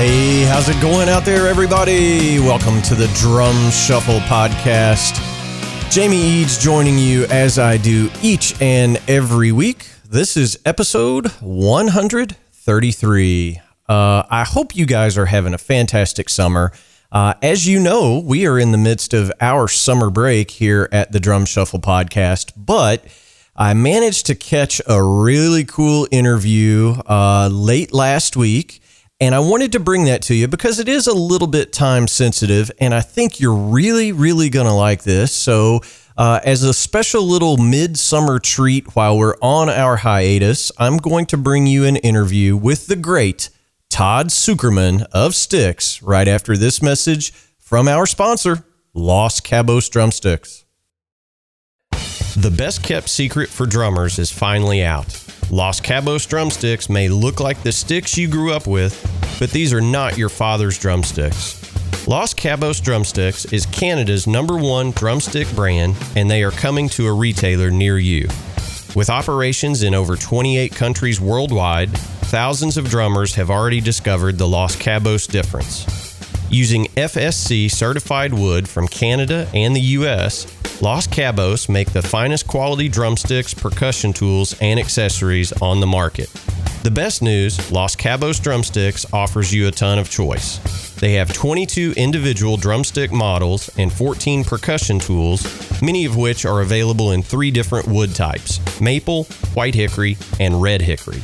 Hey, how's it going out there, everybody? Welcome to the Drum Shuffle Podcast. Jamie Eads joining you as I do each and every week. This is episode 133. Uh, I hope you guys are having a fantastic summer. Uh, as you know, we are in the midst of our summer break here at the Drum Shuffle Podcast, but I managed to catch a really cool interview uh, late last week and I wanted to bring that to you because it is a little bit time sensitive, and I think you're really, really going to like this. So, uh, as a special little midsummer treat while we're on our hiatus, I'm going to bring you an interview with the great Todd Sucherman of Styx right after this message from our sponsor, Los Cabos Drumsticks. The best kept secret for drummers is finally out. Los Cabos drumsticks may look like the sticks you grew up with, but these are not your father's drumsticks. Los Cabos Drumsticks is Canada's number one drumstick brand, and they are coming to a retailer near you. With operations in over 28 countries worldwide, thousands of drummers have already discovered the Los Cabos difference. Using FSC certified wood from Canada and the US, Los Cabos make the finest quality drumsticks, percussion tools, and accessories on the market. The best news Los Cabos Drumsticks offers you a ton of choice. They have 22 individual drumstick models and 14 percussion tools, many of which are available in three different wood types maple, white hickory, and red hickory.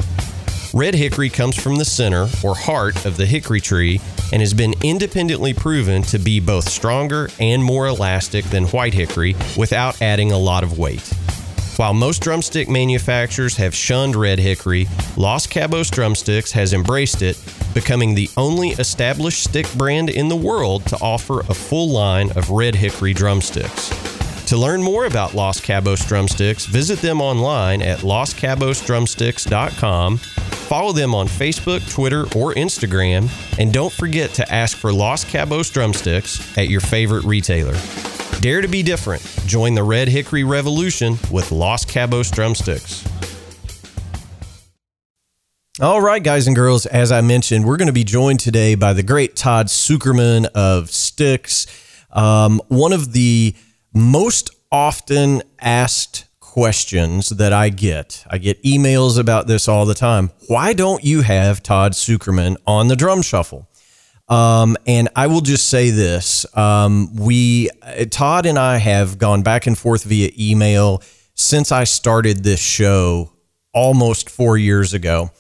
Red hickory comes from the center or heart of the hickory tree and has been independently proven to be both stronger and more elastic than white hickory without adding a lot of weight. While most drumstick manufacturers have shunned red hickory, Los Cabos Drumsticks has embraced it, becoming the only established stick brand in the world to offer a full line of red hickory drumsticks. To learn more about Los Cabos Drumsticks, visit them online at loscabosdrumsticks.com Follow them on Facebook, Twitter, or Instagram, and don't forget to ask for Los Cabos drumsticks at your favorite retailer. Dare to be different. Join the Red Hickory Revolution with Los Cabos drumsticks. All right, guys and girls, as I mentioned, we're going to be joined today by the great Todd Sucherman of Styx, Um, one of the most often asked questions that I get. I get emails about this all the time. Why don't you have Todd Sucherman on the drum shuffle? Um, and I will just say this: um, we, Todd and I, have gone back and forth via email since I started this show almost four years ago.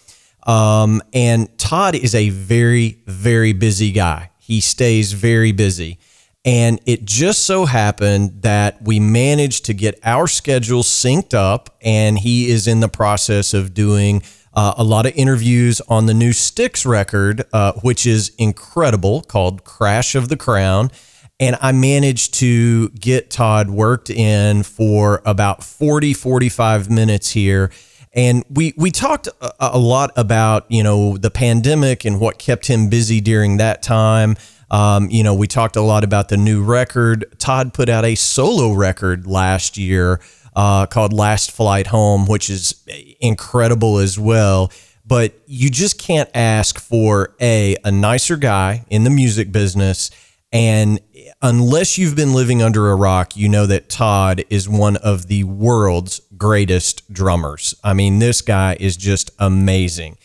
Um, and Todd is a very, very busy guy. He stays very busy. And it just so happened that we managed to get our schedule synced up, and he is in the process of doing uh, a lot of interviews on the new Styx record, uh, which is incredible, called Crash of the Crown. And I managed to get Todd worked in for about 40, 45 minutes here. And we, we talked a, a lot about, you know, the pandemic and what kept him busy during that time. Um, you know, we talked a lot about the new record. Todd put out a solo record last year uh, called Last Flight Home, which is incredible as well. But you just can't ask for a a nicer guy in the music business. And unless you've been living under a rock, you know that Todd is one of the world's greatest drummers. I mean, this guy is just amazing.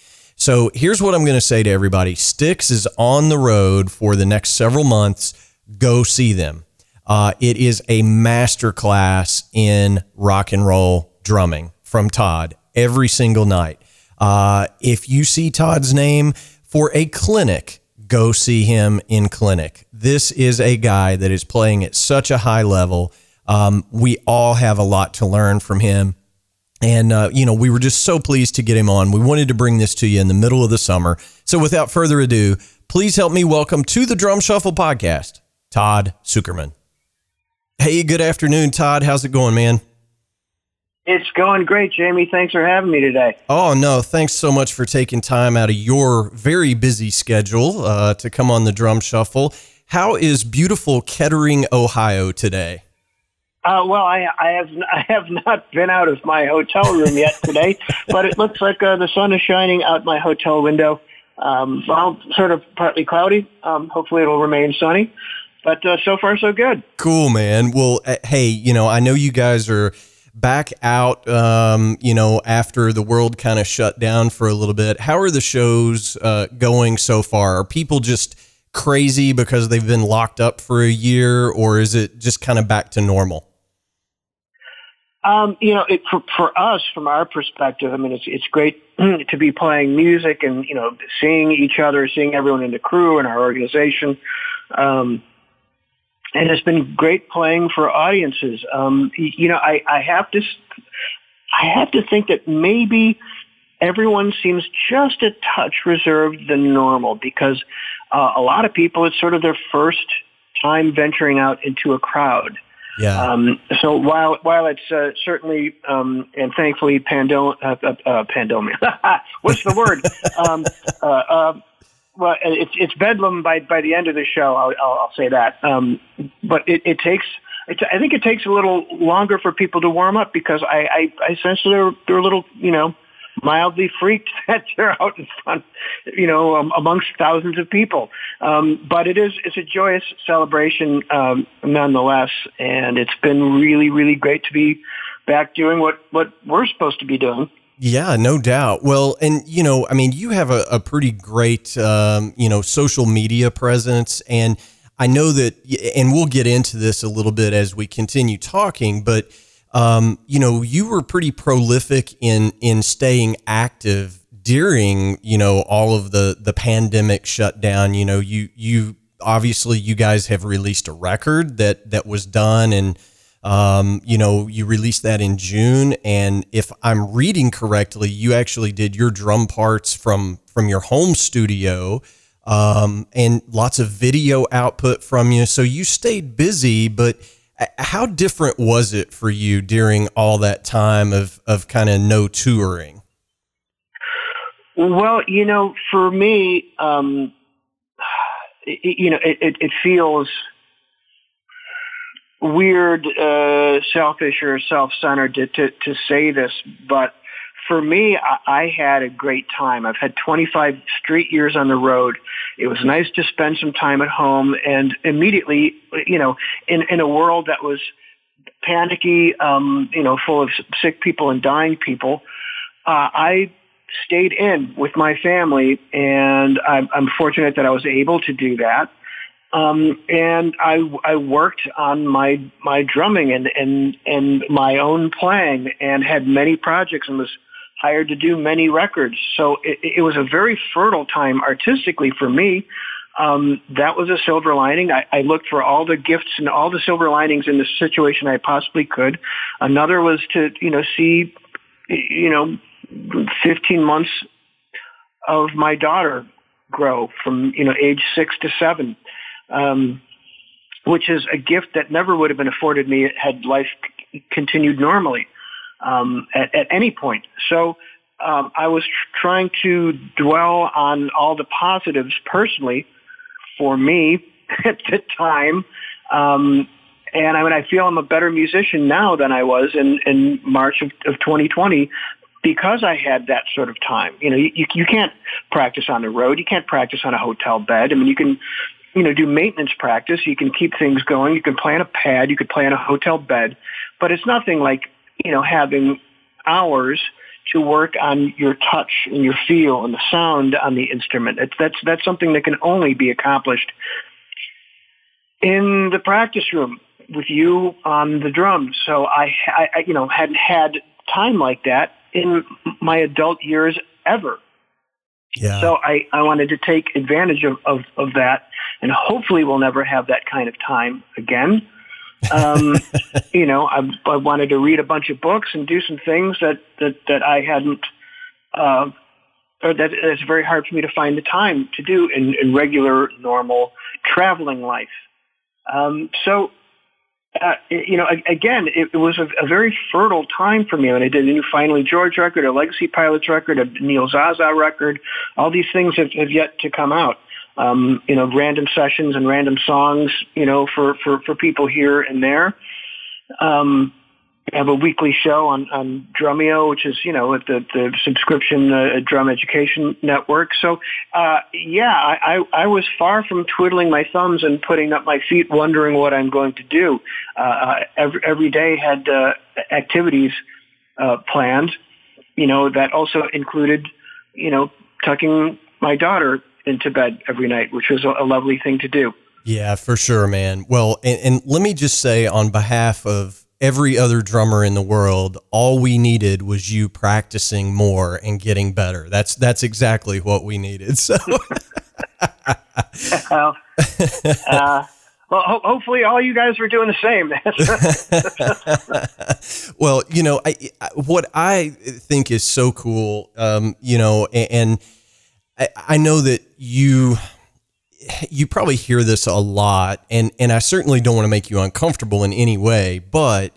So here's what I'm going to say to everybody Styx is on the road for the next several months. Go see them. Uh, it is a masterclass in rock and roll drumming from Todd every single night. Uh, if you see Todd's name for a clinic, go see him in clinic. This is a guy that is playing at such a high level. Um, we all have a lot to learn from him. And, uh, you know, we were just so pleased to get him on. We wanted to bring this to you in the middle of the summer. So without further ado, please help me welcome to the Drum Shuffle podcast, Todd Sucherman. Hey, good afternoon, Todd. How's it going, man? It's going great, Jamie. Thanks for having me today. Oh, no. Thanks so much for taking time out of your very busy schedule uh, to come on the Drum Shuffle. How is beautiful Kettering, Ohio today? Uh, well, I, I have I have not been out of my hotel room yet today, but it looks like uh, the sun is shining out my hotel window. Um, well, sort of partly cloudy. Um, hopefully, it'll remain sunny. But uh, so far, so good. Cool, man. Well, uh, hey, you know, I know you guys are back out, um, you know, after the world kind of shut down for a little bit. How are the shows uh, going so far? Are people just crazy because they've been locked up for a year, or is it just kind of back to normal? Um, you know, it, for, for us, from our perspective, I mean, it's it's great to be playing music and you know seeing each other, seeing everyone in the crew and our organization. Um, and it's been great playing for audiences. Um, you know, I, I have to, I have to think that maybe everyone seems just a touch reserved than normal because uh, a lot of people, it's sort of their first time venturing out into a crowd. Yeah. Um, so while while it's uh, certainly um, and thankfully pandem- uh, uh, uh pandemic, what's the word? um, uh, uh, well, it's it's bedlam by by the end of the show. I'll I'll, I'll say that. Um, but it, it takes. It's, I think it takes a little longer for people to warm up because I I, I sense they're they're a little you know mildly freaked that they're out in front, you know, um, amongst thousands of people. Um, but it is it's a joyous celebration um, nonetheless, and it's been really really great to be back doing what what we're supposed to be doing. Yeah, no doubt. Well, and you know, I mean, you have a, a pretty great, um, you know, social media presence, and I know that, and we'll get into this a little bit as we continue talking, but um, you know, you were pretty prolific in in staying active during, you know, all of the the pandemic shutdown. You know, you you obviously you guys have released a record that that was done and um, you know, you released that in June, and if I'm reading correctly, you actually did your drum parts from from your home studio, um, and lots of video output from you. So you stayed busy, but how different was it for you during all that time of of kind of no touring? Well, you know, for me, um, it, you know, it, it, it feels weird, uh, selfish or self-centered to, to, to say this, but for me, I, I had a great time. I've had 25 straight years on the road. It was nice to spend some time at home and immediately, you know, in, in a world that was panicky, um, you know, full of sick people and dying people, uh, I stayed in with my family and I'm, I'm fortunate that I was able to do that. Um, and I, I worked on my, my drumming and, and, and my own playing and had many projects and was hired to do many records. So it, it was a very fertile time artistically for me. Um, that was a silver lining. I, I looked for all the gifts and all the silver linings in the situation I possibly could. Another was to, you know, see, you know, 15 months of my daughter grow from, you know, age six to seven um, which is a gift that never would have been afforded me had life c- continued normally um, at, at, any point. So um, I was tr- trying to dwell on all the positives personally for me at the time. Um, and I mean, I feel I'm a better musician now than I was in, in March of, of 2020 because I had that sort of time. You know, you, you can't practice on the road. You can't practice on a hotel bed. I mean, you can, you know, do maintenance practice. You can keep things going. You can play on a pad. You could play on a hotel bed, but it's nothing like, you know, having hours to work on your touch and your feel and the sound on the instrument. It's, that's, that's something that can only be accomplished in the practice room with you on the drums. So I, I you know, hadn't had time like that in my adult years ever. Yeah. So I, I wanted to take advantage of, of, of that and hopefully we'll never have that kind of time again. Um, you know, I, I wanted to read a bunch of books and do some things that, that, that I hadn't, uh, or that it's very hard for me to find the time to do in, in regular, normal traveling life. Um, so, uh, you know, again, it, it was a, a, very fertile time for me when I did a new Finally George record, a Legacy Pilots record, a Neil Zaza record. All these things have, have yet to come out. Um, you know, random sessions and random songs, you know, for, for, for people here and there. Um, I have a weekly show on, on Drumeo, which is, you know, at the, the subscription uh, drum education network. So, uh, yeah, I, I, I was far from twiddling my thumbs and putting up my feet wondering what I'm going to do. Uh, uh every, every day had uh, activities uh, planned, you know, that also included, you know, tucking my daughter into bed every night, which was a, lovely thing to do. Yeah, for sure, man. Well, and, and let me just say on behalf of every other drummer in the world, all we needed was you practicing more and getting better. That's that's exactly what we needed. So. well, uh, well, ho- hopefully, all you guys were doing the same. well, you know, I, what I think is so cool, um, you know, and, and I, know that you you probably hear this a lot, and and I certainly don't want to make you uncomfortable in any way, but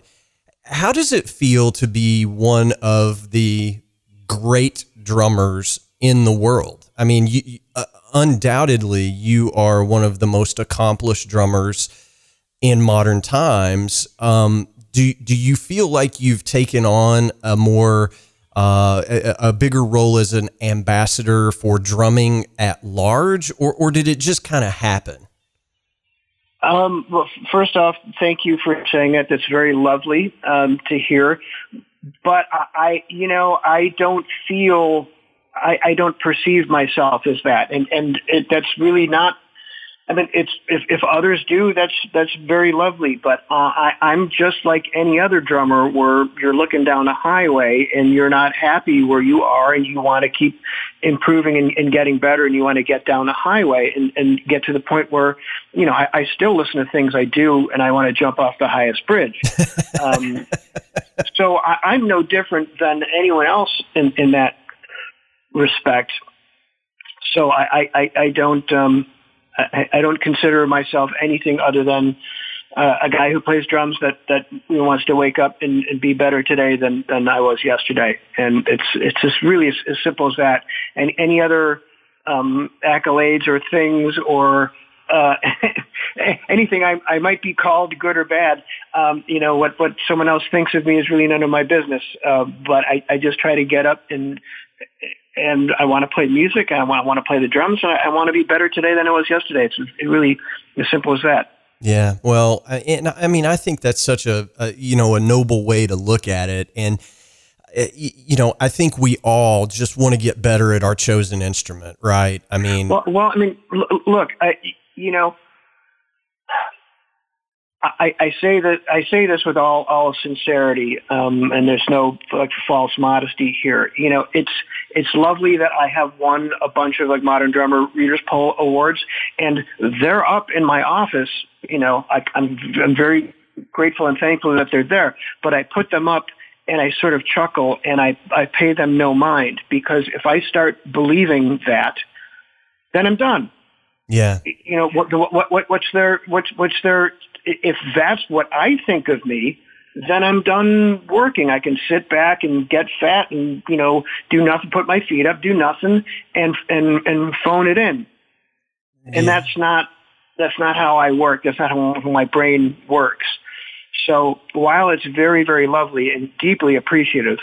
how does it feel to be one of the great drummers in the world? I mean, you, uh, undoubtedly, you are one of the most accomplished drummers in modern times. Um, do do you feel like you've taken on a more uh, a, a, bigger role as an ambassador for drumming at large, or or did it just kind of happen? Um, well, first off, thank you for saying that. That's very lovely um, to hear. But I, I, you know, I don't feel, I, I don't perceive myself as that, and and it, that's really not I mean, it's if, if others do, that's that's very lovely. But uh, I, I'm just like any other drummer, where you're looking down a highway and you're not happy where you are, and you want to keep improving and, and getting better, and you want to get down the highway and, and get to the point where, you know, I, I still listen to things I do, and I want to jump off the highest bridge. um, so I, I'm no different than anyone else in, in that respect. So I I, I don't. Um, I, I don't consider myself anything other than uh, a guy who plays drums that that wants to wake up and, and be better today than than I was yesterday. And it's it's just really as, as simple as that. And any other um, accolades or things or uh, anything I, I might be called good or bad, um, you know, what, what someone else thinks of me is really none of my business. Uh, but I, I just try to get up and and I want to play music. I want, I want to play the drums. And I, I want to be better today than I was yesterday. It's it really as simple as that. Yeah, well, and I mean, I think that's such a, a you know a noble way to look at it, and uh, you know, I think we all just want to get better at our chosen instrument, right? I mean, well, well I mean, look, I, you know, I, I say that I say this with all all sincerity, um, and there's no like false modesty here. You know, it's it's lovely that I have won a bunch of like modern drummer readers poll awards, and they're up in my office. You know, I, I'm I'm very grateful and thankful that they're there. But I put them up and I sort of chuckle and I I pay them no mind because if I start believing that, then I'm done. Yeah. You know what what what what's their what's what's their if that's what I think of me, then I'm done working. I can sit back and get fat and, you know, do nothing, put my feet up, do nothing and, and, and phone it in. Yeah. And that's not, that's not how I work. That's not how my brain works. So while it's very, very lovely and deeply appreciative,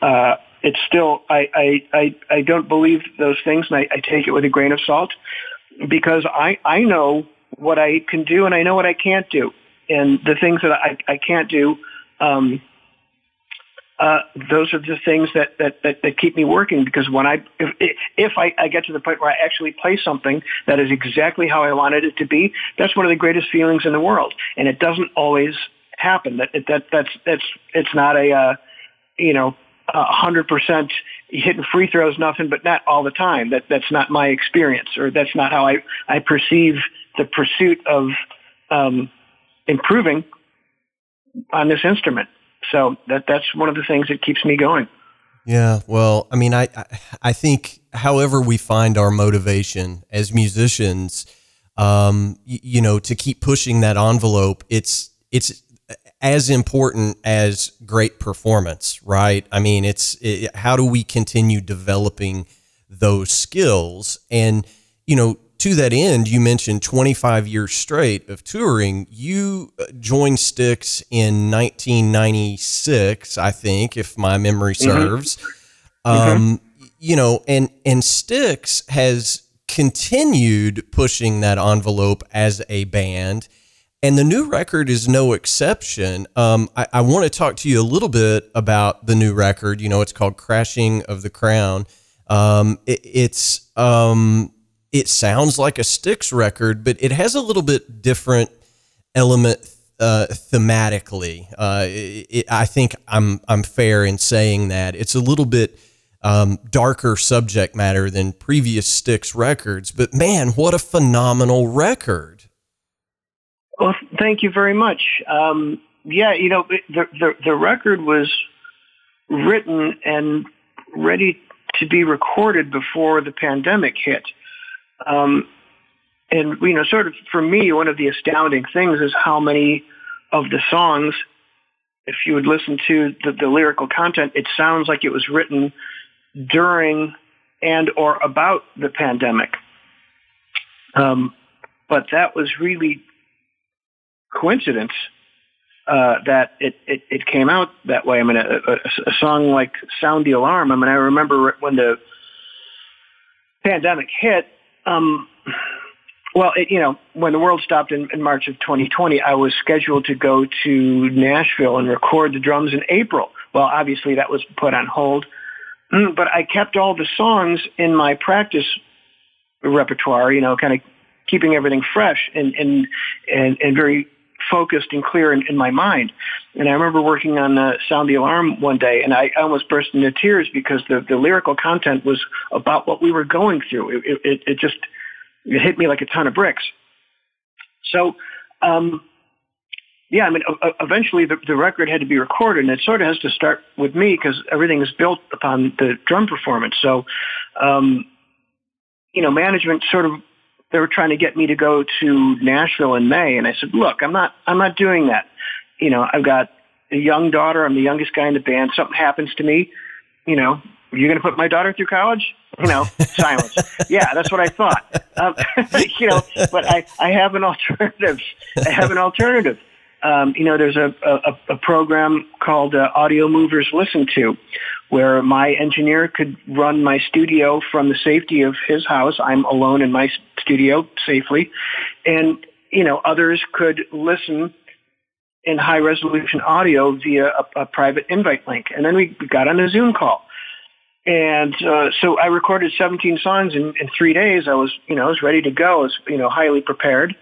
uh, it's still, I, I, I, I don't believe those things and I, I take it with a grain of salt because I, I know what I can do and I know what I can't do. And the things that I, I can't do, um, uh, those are the things that, that, that, that, keep me working because when I, if, if I, I, get to the point where I actually play something that is exactly how I wanted it to be, that's one of the greatest feelings in the world. And it doesn't always happen. That, that, that's, that's, it's not a, uh, you know, hundred percent hitting free throws, nothing but net all the time. That, that's not my experience or that's not how I, I perceive the pursuit of um, improving on this instrument. So that that's one of the things that keeps me going. Yeah, well, I mean, I I think however we find our motivation as musicians, um, you, you know, to keep pushing that envelope, it's it's as important as great performance, right? I mean, it's it, how do we continue developing those skills? And you know, to that end, you mentioned 25 years straight of touring. You uh, joined Styx in 1996, I think, if my memory mm-hmm. serves. Mm-hmm. Um, mm-hmm. You know, and and Styx has continued pushing that envelope as a band and the new record is no exception. Um, I, I want to talk to you a little bit about the new record. You know, it's called Crashing of the Crown. Um, it, it's um, it sounds like a Styx record, but it has a little bit different element uh, thematically. Uh, it, I think I'm I'm fair in saying that it's a little bit um, darker subject matter than previous Styx records. But man, what a phenomenal record! Well, thank you very much. Um, yeah, you know, the, the, the record was written and ready to be recorded before the pandemic hit. Um, and you know, sort of for me, one of the astounding things is how many of the songs, if you would listen to the, the lyrical content, it sounds like it was written during and or about the pandemic. Um, but that was really coincidence uh, that it, it, it came out that way. I mean, a, a, a song like "Sound the Alarm." I mean, I remember when the pandemic hit. Um, well, it, you know, when the world stopped in, in March of 2020, I was scheduled to go to Nashville and record the drums in April. Well, obviously that was put on hold, mm, but I kept all the songs in my practice repertoire. You know, kind of keeping everything fresh and and and, and very focused and clear in, in my mind. And I remember working on uh, Sound the Alarm one day, and I almost burst into tears because the, the lyrical content was about what we were going through. It, it, it just it hit me like a ton of bricks. So, um, yeah, I mean, eventually the, the record had to be recorded, and it sort of has to start with me because everything is built upon the drum performance. So, um, you know, management sort of they were trying to get me to go to Nashville in May, and I said, "Look, I'm not, I'm not doing that. You know, I've got a young daughter. I'm the youngest guy in the band. Something happens to me, you know, you're going to put my daughter through college? You know, silence. Yeah, that's what I thought. Um, you know, but I, I have an alternative. I have an alternative. Um, you know, there's a, a, a program called uh, Audiomovers LISTENTO, where my engineer could run my studio from the safety of his house. I'm alone in my studio safely. And, you know, others could listen in high resolution audio via a, a private invite link. And then we got on a Zoom call. And uh, so I recorded 17 songs in, in three days. I was, you know, I was ready to go. I was, you know, highly prepared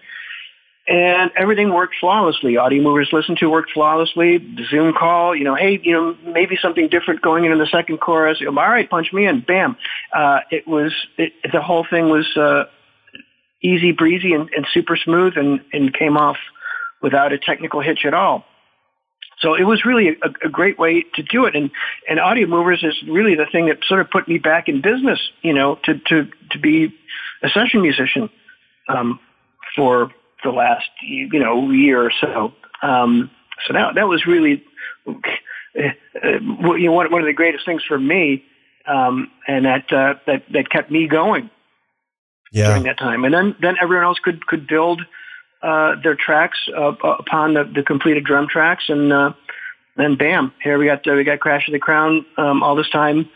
and everything worked flawlessly. Audiomovers LISTENTO worked flawlessly. The Zoom call, you know, hey, you know, maybe something different going into the second chorus. All right, punch me in. Bam. Uh, it was it, the whole thing was uh, easy breezy and, and super smooth, and, and came off without a technical hitch at all. So it was really a, a, great way to do it, and and Audiomovers is really the thing that sort of put me back in business, you know, to to to be a session musician um, for the last you know year or so. Um, so that that was really uh, you know one one of the greatest things for me, um, and that uh, that that kept me going yeah. during that time. And then then everyone else could could build uh, their tracks uh, upon the, the completed drum tracks, and uh, then bam, here we got uh, we got Crash of the Crown um, all this time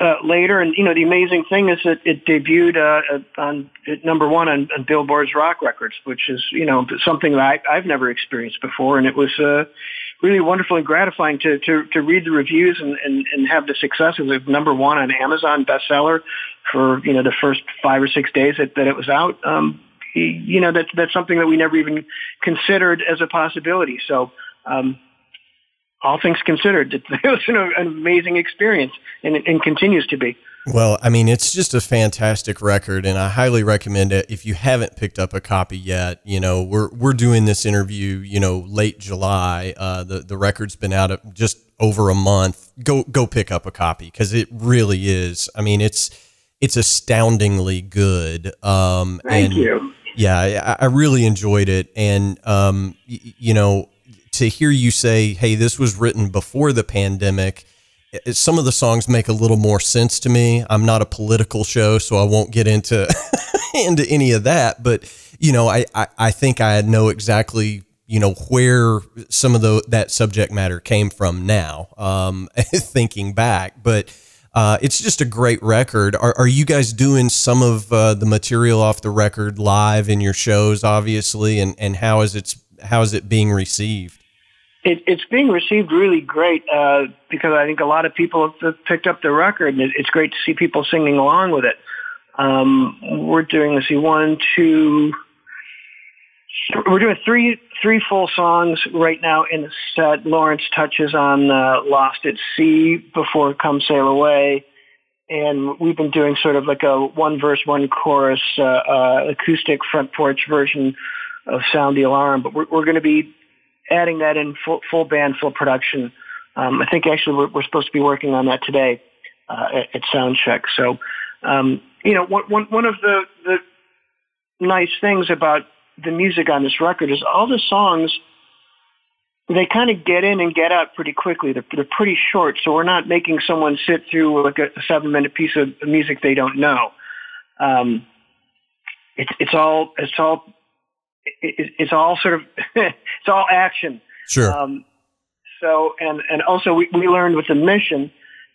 uh, later. And you know, the amazing thing is that it debuted uh, on number one on, on, Billboard's rock records, which is you know something that I, have never experienced before, and it was uh, really wonderful and gratifying to to, to read the reviews and, and, and have the success. It number one on Amazon bestseller for you know the first five or six days that, that it was out. Um, you know that's that's something that we never even considered as a possibility. So um, all things considered, it was an, an amazing experience, and and continues to be. Well, I mean, it's just a fantastic record, and I highly recommend it. If you haven't picked up a copy yet, you know we're we're doing this interview, you know, late July. Uh, the the record's been out just over a month. Go go pick up a copy because it really is. I mean, it's it's astoundingly good. Um, Thank and, you. Yeah, I, I, really enjoyed it, and um, y- you know, to hear you say, "Hey, this was written before the pandemic." some of the songs make a little more sense to me. I'm not a political show, so I won't get into into any of that. But you know, I, I, I think I know exactly you know where some of the that subject matter came from now. Um, thinking back, but. Uh, it's just a great record. Are, are you guys doing some of uh, the material off the record live in your shows, obviously, and, and how is it how is it being received? It, it's being received really great uh, because I think a lot of people have picked up the record, and it, it's great to see people singing along with it. Um, we're doing, let's see, one, two, th- we're doing three three full songs right now in the set. Lawrence touches on uh, "Lost at Sea" before "Come Sail Away," and we've been doing sort of like a one verse, one chorus uh, uh, acoustic front porch version of "Sound the Alarm." But we're, we're going to be adding that in full, full band, full production. Um, I think actually we're, we're, supposed to be working on that today uh, at, at Soundcheck. So, um, you know, one, one, of the, the nice things about the music on this record is all the songs, they kind of get in and get out pretty quickly. They're, they're pretty short, so we're not making someone sit through like a, a seven-minute piece of music they don't know. Um, it's all it's all it, it's all sort of it's all action. Sure. Um, so and and also we, we learned with the mission,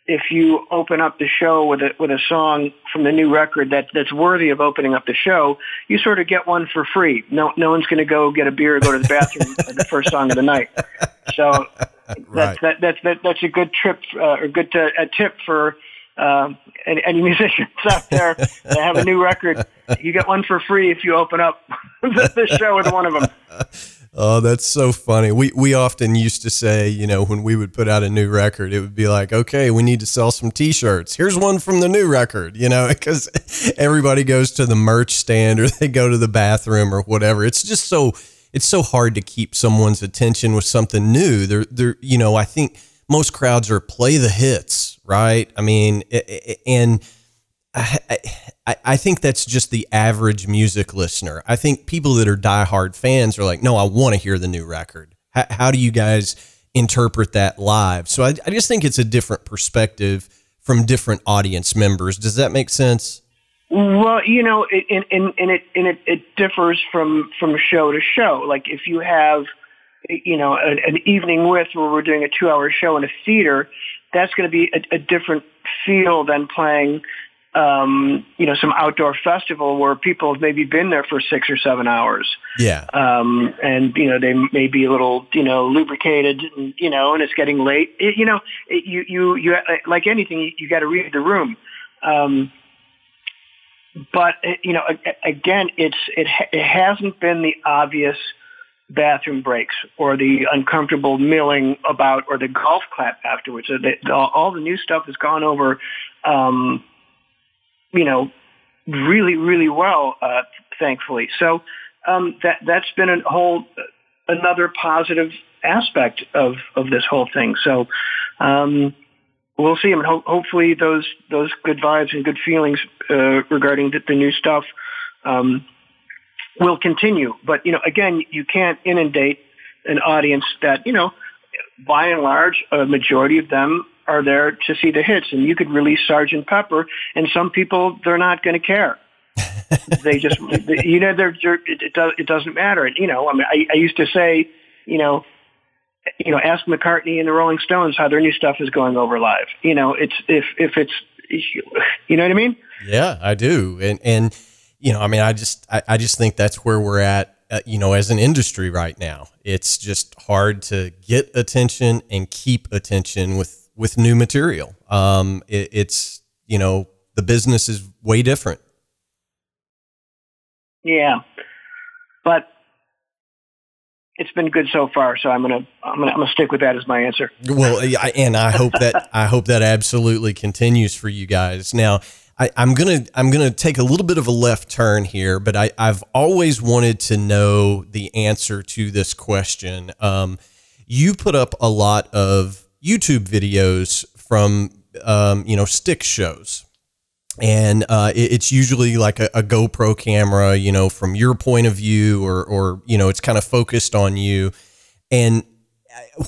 if you open up the show with a with a song from the new record that that's worthy of opening up the show, you sort of get one for free. No no one's going to go get a beer or go to the bathroom at the first song of the night. So right. that's that, that's that, that's a good trip uh, or good to, a tip for uh, any, any musicians out there that have a new record, you get one for free if you open up the show with one of them. Oh, that's so funny. We we often used to say, you know, when we would put out a new record, it would be like, okay, we need to sell some T-shirts. Here's one from the new record, you know, because everybody goes to the merch stand or they go to the bathroom or whatever. It's just so it's so hard to keep someone's attention with something new. They're they're you know, I think most crowds are play the hits, right? I mean, and I, I, I think that's just the average music listener. I think people that are diehard fans are like, no, I want to hear the new record. How, how do you guys interpret that live? So I, I just think it's a different perspective from different audience members. Does that make sense? Well, you know, and, and, and it and it, it differs from from show to show. Like if you have you know, an, an evening with where we're doing a two-hour show in a theater, that's going to be a, a different feel than playing, um, you know, some outdoor festival where people have maybe been there for six or seven hours. Yeah. Um, and you know, they may be a little, you know, lubricated, and, you know, and it's getting late. It, you know, it, you you you like anything, you, you got to read the room. Um, but you know, again, it's it it hasn't been the obvious bathroom breaks or the uncomfortable milling about or the golf clap afterwards. So they, all, the new stuff has gone over, um, you know, really, really well, uh, thankfully. So um, that that's been a whole another positive aspect of of this whole thing. So. Um, we'll see. I mean, ho- hopefully those those good vibes and good feelings uh, regarding the, the new stuff um, will continue. But, you know, again, you can't inundate an audience that, you know, by and large, a majority of them are there to see the hits. And you could release Sergeant Pepper, and some people, they're not going to care. they just, you know, they're, they're it, it, does, it doesn't matter. And, you know, I mean, I, I used to say, you know, you know, ask McCartney and the Rolling Stones how their new stuff is going over live. You know, it's if if it's, you know what I mean? Yeah, I do. And and you know, I mean, I just, I, I just think that's where we're at, uh, you know, as an industry right now. It's just hard to get attention and keep attention with, with new material. Um, it, it's, you know, the business is way different. Yeah. But it's been good so far. So I'm gonna I'm gonna I'm gonna stick with that as my answer. Well, and I hope that I hope that absolutely continues for you guys. Now, I, am gonna I'm gonna take a little bit of a left turn here, but I, I've always wanted to know the answer to this question. Um, you put up a lot of YouTube videos from um, you know Styx shows and uh, it, it's usually like a, a, GoPro camera, you know, from your point of view, or or you know, it's kind of focused on you. And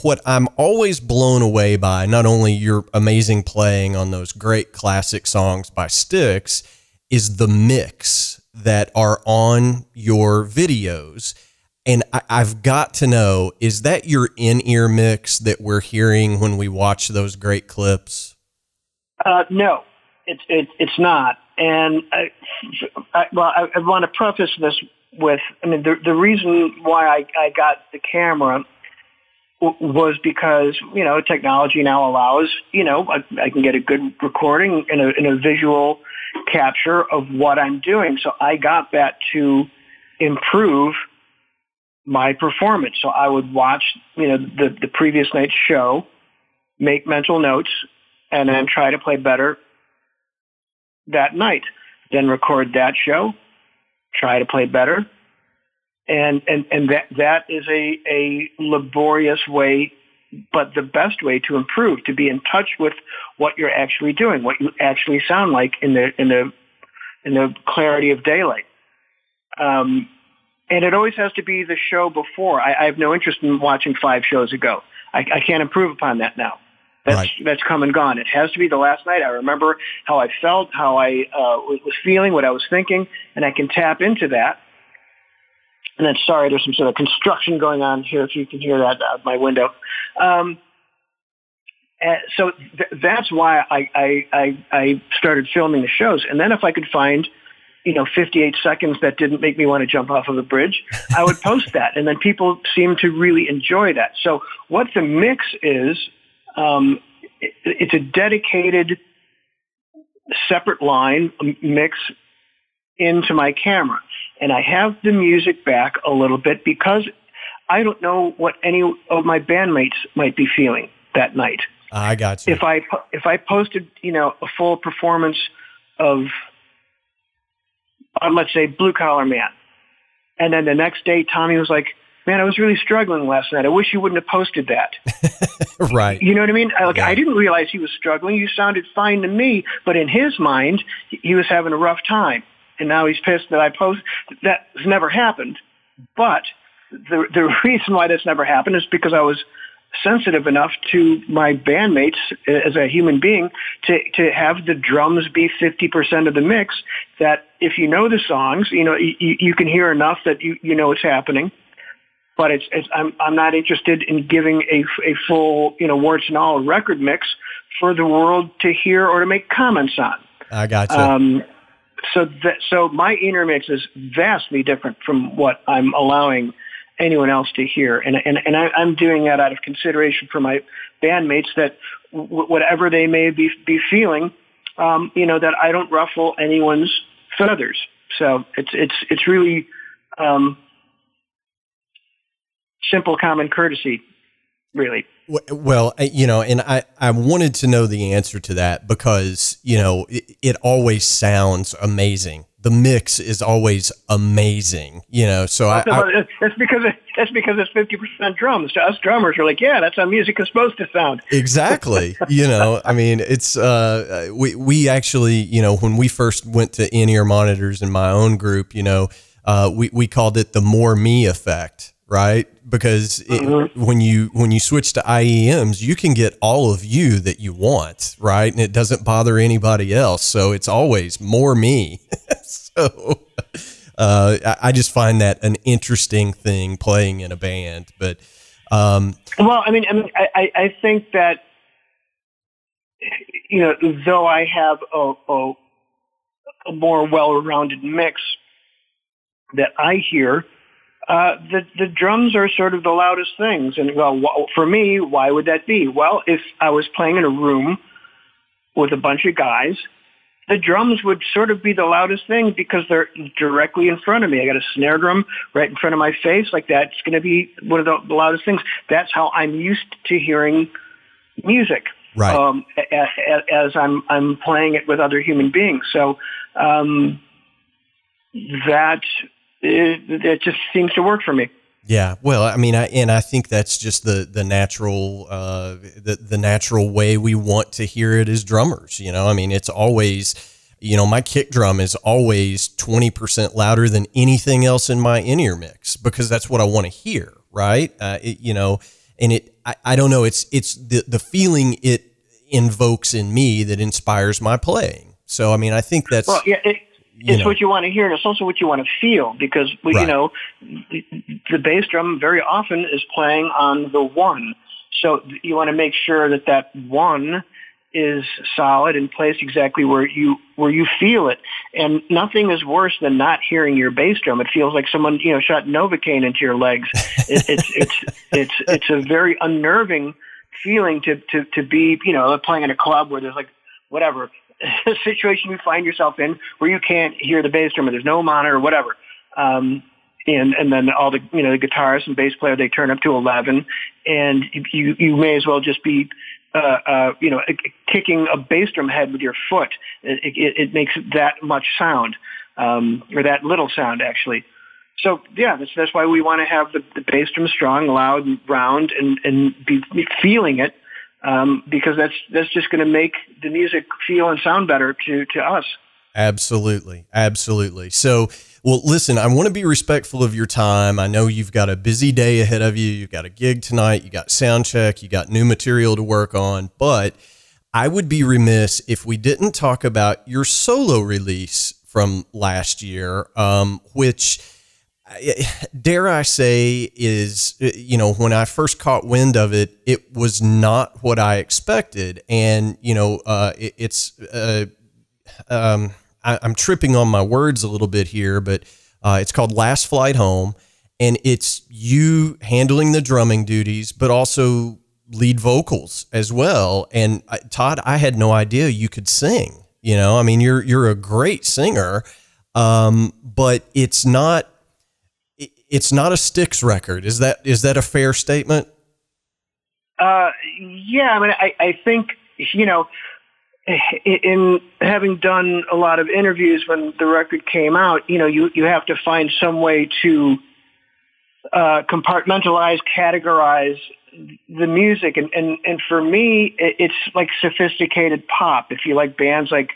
what I'm always blown away by, not only your amazing playing on those great classic songs by Styx, is the mix that are on your videos. And I, have got to know, is that your in-ear mix that we're hearing when we watch those great clips? Uh, no, it's it, it's not. And I, I, well, I, I want to preface this with, I mean, the the reason why I, I got the camera was because you know technology now allows you know I, I can get a good recording and a, and a visual capture of what I'm doing. So I got that to improve my performance. So I would watch, you know, the, the previous night's show, make mental notes, and then try to play better that night. Then record that show, try to play better. And, and, and that, that is a, a laborious way, but the best way to improve, to be in touch with what you're actually doing, what you actually sound like in the, in the, in the clarity of daylight. Um, and it always has to be the show before. I, I have no interest in watching five shows ago. I, I can't improve upon that now. That's right. that's come and gone. It has to be the last night. I remember how I felt, how I uh, was feeling, what I was thinking, and I can tap into that. And then, sorry, there's some sort of construction going on here. If you can hear that out my window. Um, so th- that's why I, I, I, I started filming the shows. And then if I could find, you know, 58 seconds that didn't make me want to jump off of a bridge, I would post that. And then people seem to really enjoy that. So what the mix is um, it, it's a dedicated separate line mix into my camera. And I have the music back a little bit because I don't know what any of my bandmates might be feeling that night. I got you. If I if I posted, you know, a full performance of, uh, let's say, Blue Collar Man, and then the next day Tommy was like, man, I was really struggling last night. I wish you wouldn't have posted that. right. You know what I mean? Like, yeah. I didn't realize he was struggling. You sounded fine to me, but in his mind, he was having a rough time. And now he's pissed that I post. That's never happened. But the, the reason why this never happened is because I was sensitive enough to my bandmates as a human being to, to have the drums be 50% of the mix that if you know the songs, you know, you, you can hear enough that you, you know it's happening but it's, it's I'm I'm not interested in giving a a full you know warts and all record mix for the world to hear or to make comments on. I got you. Um, so that so my inner mix is vastly different from what I'm allowing anyone else to hear, and and and I, am doing that out of consideration for my bandmates that w- whatever they may be be feeling, um, you know, that I don't ruffle anyone's feathers. So it's it's it's really um, simple common courtesy, really. Well, you know, and I, I wanted to know the answer to that because, you know, it, it always sounds amazing. The mix is always amazing, you know. So I, I that's because it, that's because it's fifty percent drums. To us drummers are like, yeah, that's how music is supposed to sound. Exactly. you know, I mean, it's uh, we we actually, you know, when we first went to in ear monitors in my own group, you know, uh, we we called it the more me effect right? Because it, mm-hmm. when you when you switch to IEMs, you can get all of you that you want, right? And it doesn't bother anybody else. So it's always more me. so uh, I just find that an interesting thing playing in a band. But um, well, I mean, I mean, I, I think that you know, though I have a, a, a more well-rounded mix that I hear uh, the the drums are sort of the loudest things. And well, for me, why would that be? Well, if I was playing in a room with a bunch of guys the drums would sort of be the loudest thing because they're directly in front of me. I got a snare drum right in front of my face, like that's going to be one of the loudest things. That's how I'm used to hearing music. Right. Um, as, as, I'm I'm playing it with other human beings. So um, that it, it just seems to work for me. Yeah, well, I mean, I, and I think that's just the the natural uh, the the natural way we want to hear it as drummers. You know, I mean, it's always, you know, my kick drum is always twenty percent louder than anything else in my in ear mix because that's what I want to hear, right? Uh, it, you know, and it, I, I don't know, it's it's the the feeling it invokes in me that inspires my playing. So, I mean, I think that's well, yeah. It- it's know. what you want to hear, and it's also what you want to feel because right. you know the, the bass drum very often is playing on the one, so you want to make sure that that one is solid and placed exactly where you where you feel it. And nothing is worse than not hearing your bass drum. It feels like someone you know shot novocaine into your legs. It, it's it's it's it's a very unnerving feeling to to to be you know playing in a club where there's like whatever situation you find yourself in where you can't hear the bass drum or there's no monitor or whatever. Um, and, and then all the, you know, the guitarist and bass player, they turn up to 11 and you, you may as well just be, uh, uh, you know, kicking a bass drum head with your foot. It, it, it makes that much sound, um, or that little sound actually. So yeah, that's, that's why we want to have the, the bass drum strong, loud, and round, and, and be, be feeling it um, because that's that's just going to make the music feel and sound better to to us. Absolutely, absolutely. So, well, listen, I want to be respectful of your time. I know you've got a busy day ahead of you. You've got a gig tonight. You got sound check. You got new material to work on, but. I would be remiss if we didn't talk about your solo release from last year, um, which dare I say, is, you know, when I first caught wind of it, it was not what I expected. And, you know, uh, it, it's, uh, um, I, am tripping on my words a little bit here, but uh, it's called Last Flight Home. And it's you handling the drumming duties, but also lead vocals as well. And uh, Todd, I had no idea you could sing. You know, I mean, you're you're a great singer, um, but it's not it's not a Styx record. Is that is that a fair statement? Uh, yeah, I mean, I, I think you know, in having done a lot of interviews when the record came out, you know, you you have to find some way to uh, compartmentalize, categorize the music, and and and for me, it's like sophisticated pop. If you like bands like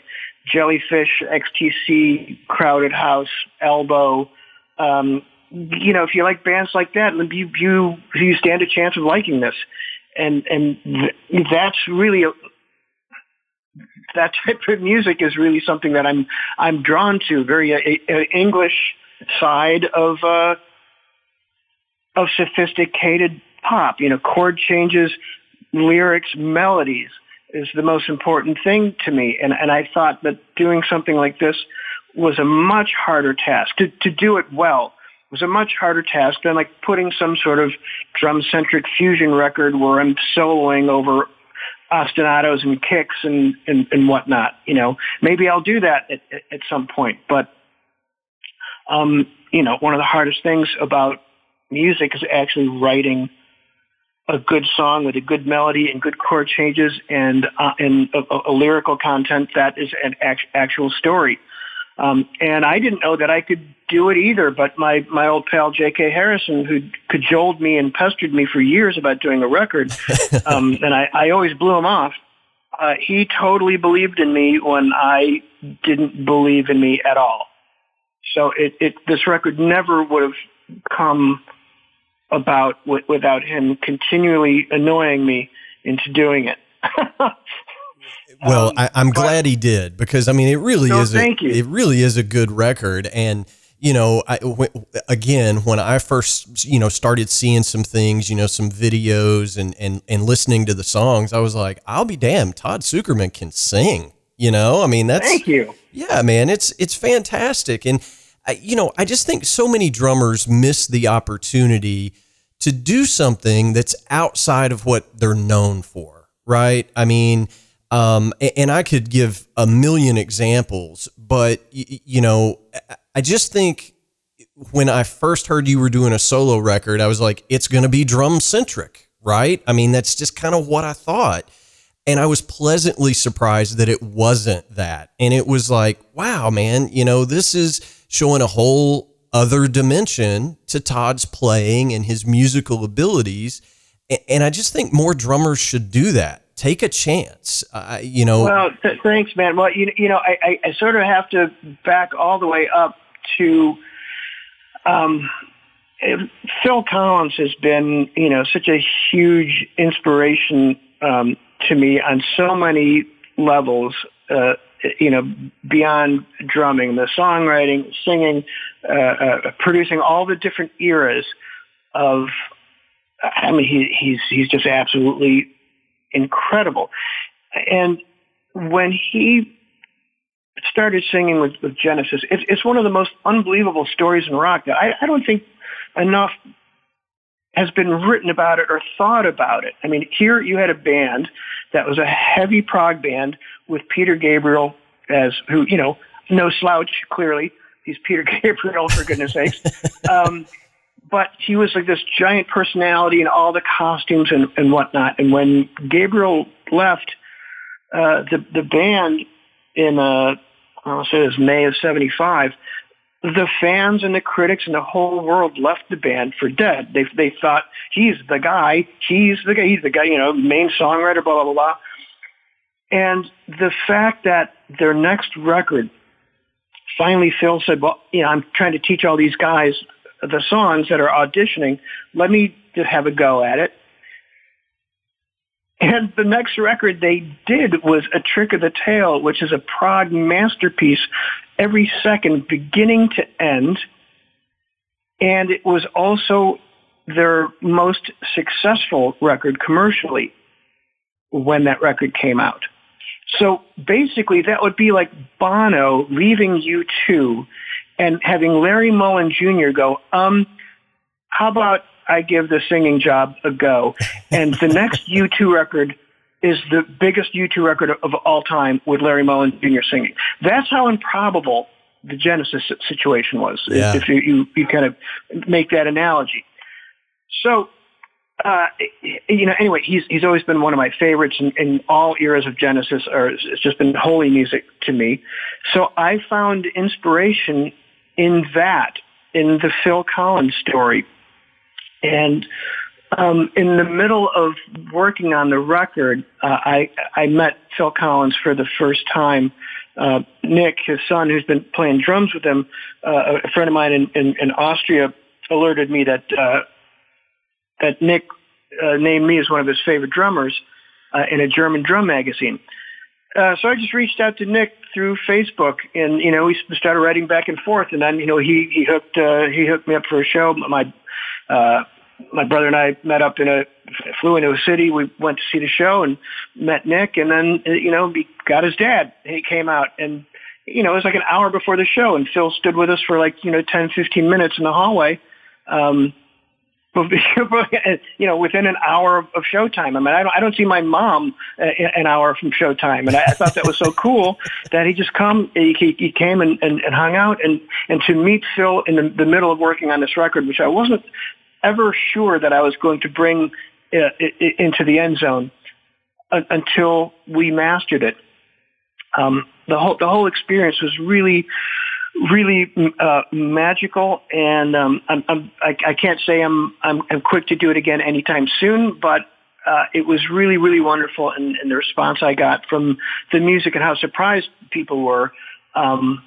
Jellyfish, XTC, Crowded House, Elbow. Um, you know, if you like bands like that, you you you stand a chance of liking this, and and th- that's really a, that type of music is really something that I'm I'm drawn to. Very a, a English side of uh, of sophisticated pop. You know, chord changes, lyrics, melodies is the most important thing to me, and and I thought that doing something like this was a much harder task to to do it well was a much harder task than like putting some sort of drum-centric fusion record where I'm soloing over ostinatos and kicks and, and, and whatnot. You know, maybe I'll do that at, at some point, but, um, you know, one of the hardest things about music is actually writing a good song with a good melody and good chord changes and, uh, and a, a, a lyrical content that is an act, actual story. Um, and I didn't know that I could do it either, but my, my old pal J.K. Harrison, who cajoled me and pestered me for years about doing a record, um, and I, I always blew him off, uh, he totally believed in me when I didn't believe in me at all. So it, it this record never would have come about w- without him continually annoying me into doing it. Well, um, I, am glad he did because I mean it really no, is a, it really is a good record. And you know I, w- again when I first you know started seeing some things you know some videos and and and listening to the songs I was like I'll be damned Todd Sucherman can sing you know? I mean that's thank you. Yeah man it's it's fantastic. And I, you know I just think so many drummers miss the opportunity to do something that's outside of what they're known for right? I mean Um, and I could give a million examples, but you know, I just think when I first heard you were doing a solo record, I was like, it's going to be drum centric, right? I mean, that's just kind of what I thought. And I was pleasantly surprised that it wasn't that. And it was like, wow, man, you know, this is showing a whole other dimension to Todd's playing and his musical abilities. And I just think more drummers should do that take a chance. Uh, you know. Well, th- thanks, man. Well, you you know, I, I, I sort of have to back all the way up to. Um, Phil Collins has been, you know, such a huge inspiration um, to me on so many levels. Uh, you know, beyond drumming, the songwriting, singing, uh, uh, producing all the different eras of. I mean, he, he's he's just absolutely incredible. And when he started singing with, with Genesis, it's, it's one of the most unbelievable stories in rock. I, I don't think enough has been written about it or thought about it. I mean, here you had a band that was a heavy prog band with Peter Gabriel as who, you know, no slouch, clearly. He's Peter Gabriel, for goodness sakes. Um, but he was like this giant personality and all the costumes and, and whatnot. And when Gabriel left uh, the the band in uh, I'll say it was May of '75, the fans and the critics and the whole world left the band for dead. They they thought he's the guy, he's the guy, he's the guy, you know, main songwriter, blah blah blah. blah. And the fact that their next record, finally Phil said, well, you know, I'm trying to teach all these guys the songs that are auditioning. Let me just have a go at it. And the next record they did was A Trick of the Tail, which is a prog masterpiece every second, beginning to end. And it was also their most successful record commercially when that record came out. So basically that would be like Bono leaving U2 and having Larry Mullen Jr. go, um, how about I give the singing job a go? And the next U2 record is the biggest U2 record of all time with Larry Mullen Jr. singing. That's how improbable the Genesis situation was, yeah. if you, you, you kind of make that analogy. So, uh, you know, anyway, he's he's always been one of my favorites in, in all eras of Genesis. Or it's just been holy music to me. So I found inspiration in that, in the Phil Collins story. And um, in the middle of working on the record, uh, I, I met Phil Collins for the first time. Uh, Nick, his son, who's been playing drums with him, uh, a friend of mine in, in, in Austria, alerted me that uh, that Nick uh, named me as one of his favorite drummers uh, in a German drum magazine. Uh, so I just reached out to Nick through Facebook, and you know we started writing back and forth, and then you know he he hooked uh, he hooked me up for a show. My uh, my brother and I met up in a flew into a city. We went to see the show and met Nick, and then you know we got his dad. He came out, and you know it was like an hour before the show, and Phil stood with us for like you know ten fifteen minutes in the hallway. Um, you know, within an hour of, of showtime. I mean, I don't, I don't see my mom uh, an hour from showtime, and I, I thought that was so cool that he just come, he, he came and, and, and hung out, and and to meet Phil in the, the middle of working on this record, which I wasn't ever sure that I was going to bring uh, into the end zone uh, until we mastered it. Um, the whole the whole experience was really really uh, magical, and um, I'm, I'm, I, I can't say I'm, I'm, I'm quick to do it again anytime soon, but uh, it was really, really wonderful, and, and the response I got from the music and how surprised people were. Um,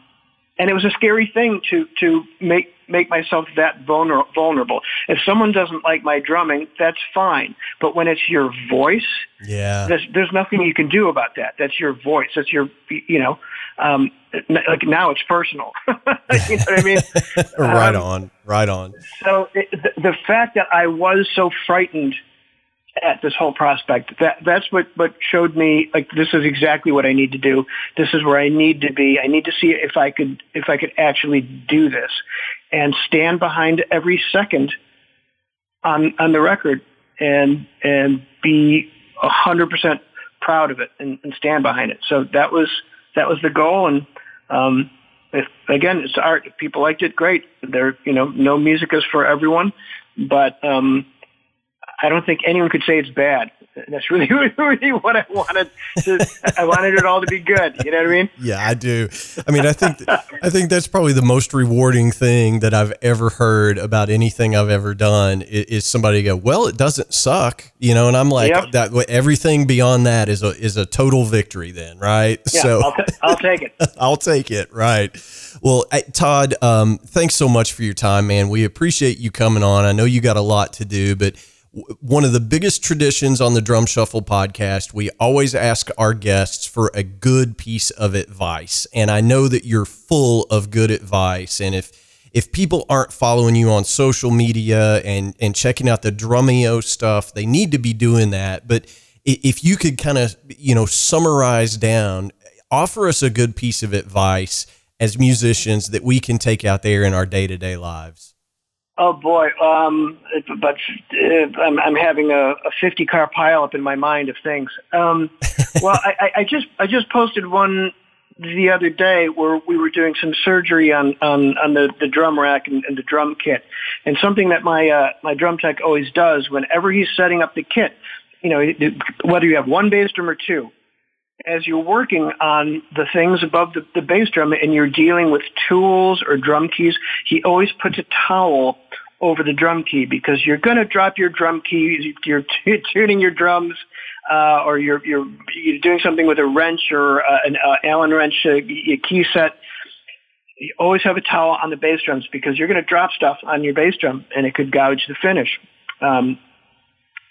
and it was a scary thing to to make make myself that vulner- vulnerable. If someone doesn't like my drumming, that's fine. But when it's your voice, yeah, there's, there's nothing you can do about that. That's your voice. That's your, you know, um, like now it's personal. you know what I mean? right um, on, right on. So it, the, the fact that I was so frightened at this whole prospect. That that's what what showed me like this is exactly what I need to do. This is where I need to be. I need to see if I could if I could actually do this and stand behind every second on on the record and and be a hundred percent proud of it and, and stand behind it. So that was that was the goal. And um, if, again, it's art. If people liked it, great. There, you know, no music is for everyone, but um, I don't think anyone could say it's bad. That's really, really what I wanted. To, I wanted it all to be good. You know what I mean? Yeah, I do. I mean, I think I think that's probably the most rewarding thing that I've ever heard about anything I've ever done is, is somebody go, "Well, it doesn't suck," you know, and I'm like, yep. "That everything beyond that is a is a total victory." Then, right? Yeah, so I'll, t- I'll take it. I'll take it. Right. Well, Todd, um, thanks so much for your time, man. We appreciate you coming on. I know you got a lot to do, but one of the biggest traditions on the Drum Shuffle podcast, we always ask our guests for a good piece of advice. And I know that you're full of good advice. And if if people aren't following you on social media and and checking out the Drumeo stuff, they need to be doing that. But if you could kind of, you know, summarize down, offer us a good piece of advice as musicians that we can take out there in our day-to-day lives. Oh boy, um, but uh, I'm, I'm having a, a 50 car pileup in my mind of things. Um, well, I, I just I just posted one the other day where we were doing some surgery on on, on the, the drum rack and, and the drum kit, and something that my uh, my drum tech always does whenever he's setting up the kit, you know, whether you have one bass drum or two, as you're working on the things above the, the bass drum and you're dealing with tools or drum keys, he always puts a towel over the drum key because you're going to drop your drum keys. You're t- tuning your drums, uh, or you're, you're you're doing something with a wrench or uh, an uh, Allen wrench A key set. You always have a towel on the bass drums because you're going to drop stuff on your bass drum and it could gouge the finish. Um,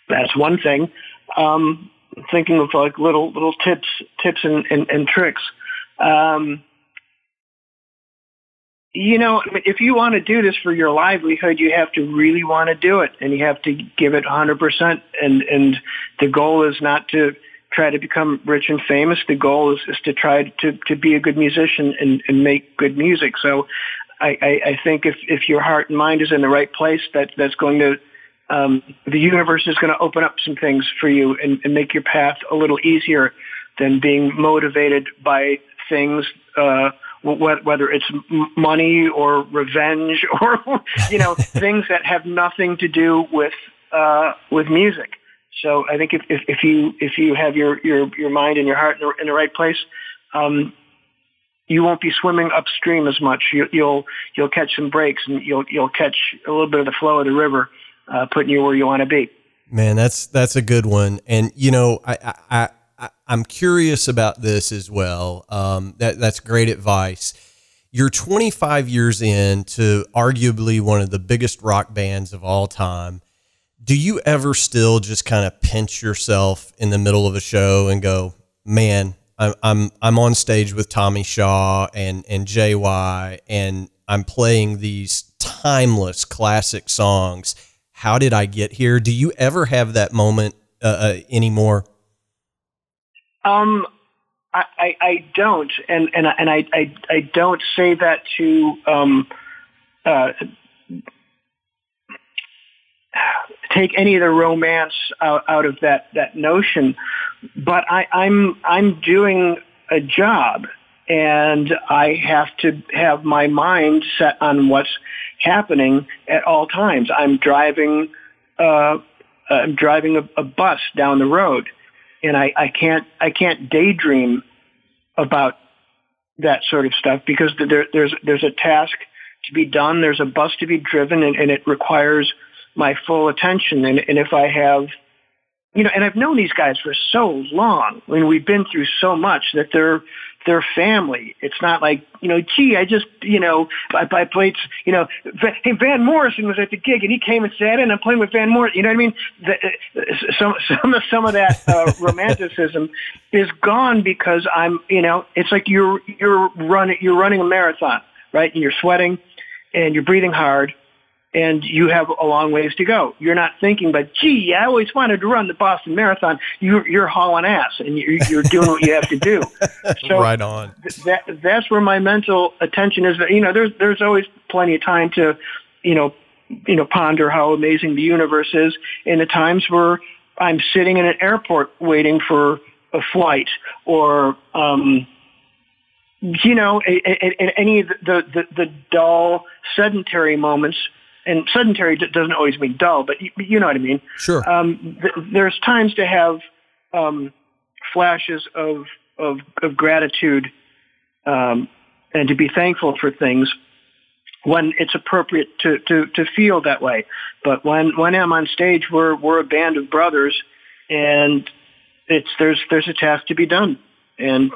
that's one thing. Um, thinking of like little little tips tips and, and, and tricks. Um, you know, if you want to do this for your livelihood, you have to really want to do it, and you have to give it 100%. And and the goal is not to try to become rich and famous. The goal is, is to try to to be a good musician and, and make good music. So, I, I, I think if if your heart and mind is in the right place, that that's going to um, the universe is going to open up some things for you and, and make your path a little easier than being motivated by things, uh, whether it's money or revenge or you know things that have nothing to do with uh, with music. So I think if, if, if you if you have your your your mind and your heart in the, in the right place, um, you won't be swimming upstream as much. You, you'll you'll catch some breaks and you'll you'll catch a little bit of the flow of the river uh, putting you where you want to be. Man, that's that's a good one. And you know, I I, I I'm curious about this as well. Um, that that's great advice. You're 25 years in to arguably one of the biggest rock bands of all time. Do you ever still just kind of pinch yourself in the middle of a show and go, "Man, I'm I'm I'm on stage with Tommy Shaw and and JY, and I'm playing these timeless classic songs." how did I get here? Do you ever have that moment uh, uh, anymore? Um, I, I, I, don't, and and and I, I, I don't say that to um, uh, take any of the romance out, out of that that notion. But I, I'm I'm doing a job, and I have to have my mind set on what's happening at all times. I'm driving, uh, I'm driving a, a bus down the road, and I, I can't I can't daydream about that sort of stuff because there, there's there's a task to be done. There's a bus to be driven, and, and it requires my full attention. And, and if I have you know, and I've known these guys for so long. I mean, we've been through so much that they're they're family. It's not like you know, gee, I just you know, I, I played you know, hey, Van Morrison was at the gig and he came and sat in. I'm playing with Van Morrison. You know what I mean? The, some some of some of that uh, romanticism is gone because I'm you know, it's like you're you're running you're running a marathon, right? And you're sweating and you're breathing hard and you have a long ways to go. You're not thinking, but gee, I always wanted to run the Boston Marathon. You're, you're hauling ass and you're, you're doing what you have to do. So right on. that, that's where my mental attention is. You know, there's, there's always plenty of time to, you know, you know, ponder how amazing the universe is in the times where I'm sitting in an airport waiting for a flight or um, you know, in any of the, the, the dull, sedentary moments, and sedentary doesn't always mean dull, but you, you know what I mean. Sure. Um, th- there's times to have um, flashes of, of, of gratitude um, and to be thankful for things when it's appropriate to, to, to feel that way. But when, when I'm on stage, we're, we're a band of brothers and it's, there's, there's a task to be done. And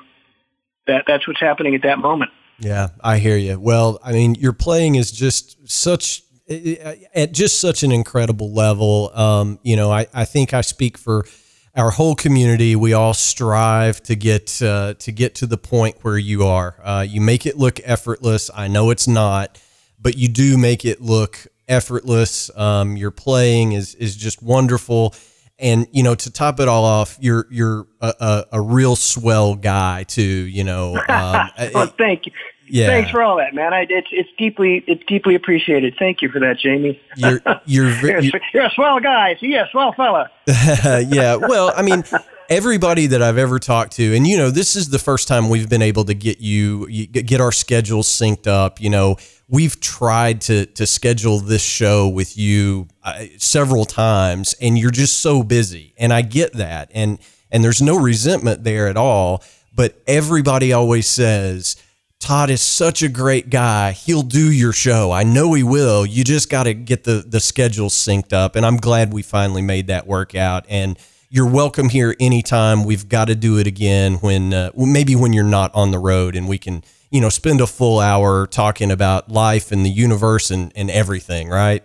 that that's what's happening at that moment. Yeah, I hear you. Well, I mean, your playing is just such at just such an incredible level. Um, you know, I, I think I speak for our whole community. We all strive to get uh, to get to the point where you are. Uh, you make it look effortless. I know it's not, but you do make it look effortless. Um, your playing is is just wonderful and you know to top it all off you're you're a, a, a real swell guy too you know um, well thank you yeah. Thanks for all that, man. I, it's it's deeply it's deeply appreciated. Thank you for that, Jamie. You're you're you're, you're, you're a swell guy. So yeah, swell fella. yeah. Well, I mean, everybody that I've ever talked to, and you know, this is the first time we've been able to get you get our schedules synced up. You know, we've tried to to schedule this show with you uh, several times and you're just so busy and I get that and and there's no resentment there at all but everybody always says Todd is such a great guy. He'll do your show. I know he will. You just got to get the the schedule synced up and I'm glad we finally made that work out and you're welcome here anytime. We've got to do it again when uh, maybe when you're not on the road and we can you know, spend a full hour talking about life and the universe and, and everything, right?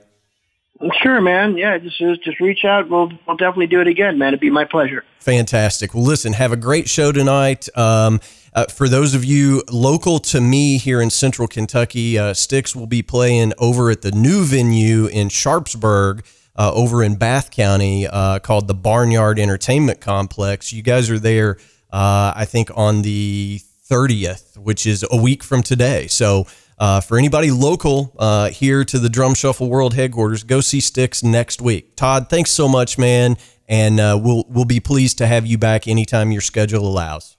Sure, man. Yeah, just just reach out. We'll we'll definitely do it again, man. It'd be my pleasure. Fantastic. Well, listen, have a great show tonight. Um, uh, for those of you local to me here in Central Kentucky, uh, Styx will be playing over at the new venue in Sharpsburg. Uh, over in Bath County, uh, called the Barnyard Entertainment Complex. You guys are there, uh, I think, on the 30th, which is a week from today. So, uh, for anybody local uh, here to the Drum Shuffle World headquarters, go see Styx next week. Todd, thanks so much, man, and uh, we'll we'll be pleased to have you back anytime your schedule allows.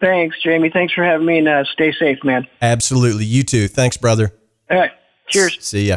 Thanks, Jamie. Thanks for having me, and uh, stay safe, man. Absolutely, you too. Thanks, brother. All right. Cheers. See ya.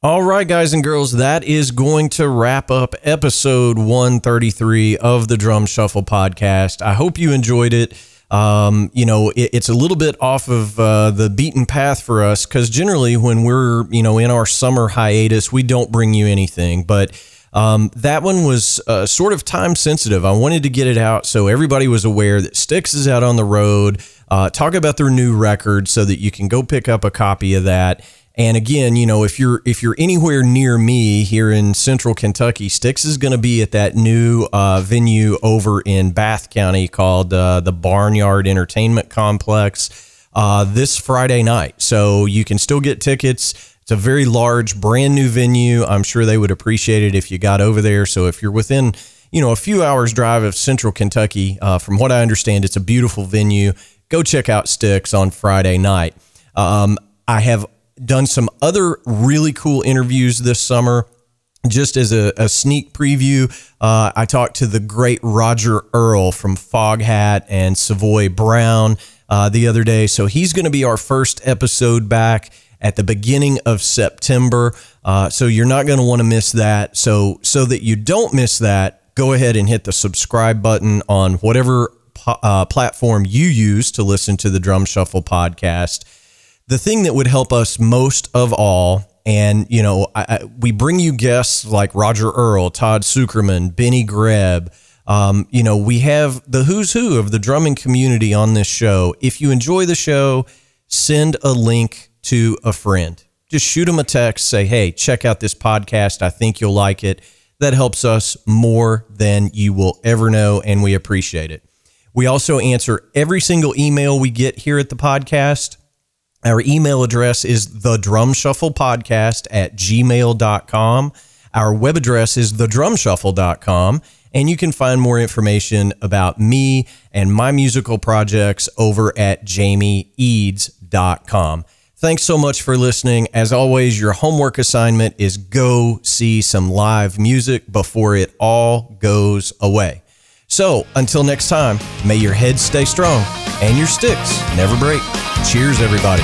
All right, guys and girls, that is going to wrap up episode 133 of the Drum Shuffle podcast. I hope you enjoyed it. Um, you know, it, it's a little bit off of uh, the beaten path for us because generally, when we're, you know, in our summer hiatus, we don't bring you anything. But um, that one was uh, sort of time sensitive. I wanted to get it out so everybody was aware that Styx is out on the road. Uh, talk about their new record so that you can go pick up a copy of that. And again, you know, if you're if you're anywhere near me here in Central Kentucky, Styx is going to be at that new uh, venue over in Bath County called uh, the Barnyard Entertainment Complex uh, this Friday night. So you can still get tickets. It's a very large, brand new venue. I'm sure they would appreciate it if you got over there. So if you're within you know a few hours drive of Central Kentucky, uh, from what I understand, it's a beautiful venue. Go check out Styx on Friday night. Um, I have done some other really cool interviews this summer. Just as a, a sneak preview, uh, I talked to the great Roger Earl from Foghat and Savoy Brown uh, the other day. So he's going to be our first episode back at the beginning of September. Uh, so you're not going to want to miss that. So so that you don't miss that, go ahead and hit the subscribe button on whatever uh, platform you use to listen to the Drum Shuffle podcast the thing that would help us most of all, and you know, I, I, we bring you guests like Roger Earl, Todd Sucherman, Benny Greb. Um, you know, we have the who's who of the drumming community on this show. If you enjoy the show, send a link to a friend. Just shoot them a text, say, hey, check out this podcast. I think you'll like it. That helps us more than you will ever know, and we appreciate it. We also answer every single email we get here at the podcast. Our email address is the drum shuffle podcast at gmail.com. Our web address is thedrumshuffle.com. And you can find more information about me and my musical projects over at jamieeads.com. Thanks so much for listening. As always, your homework assignment is go see some live music before it all goes away. So until next time, may your head stay strong and your sticks never break. Cheers, everybody.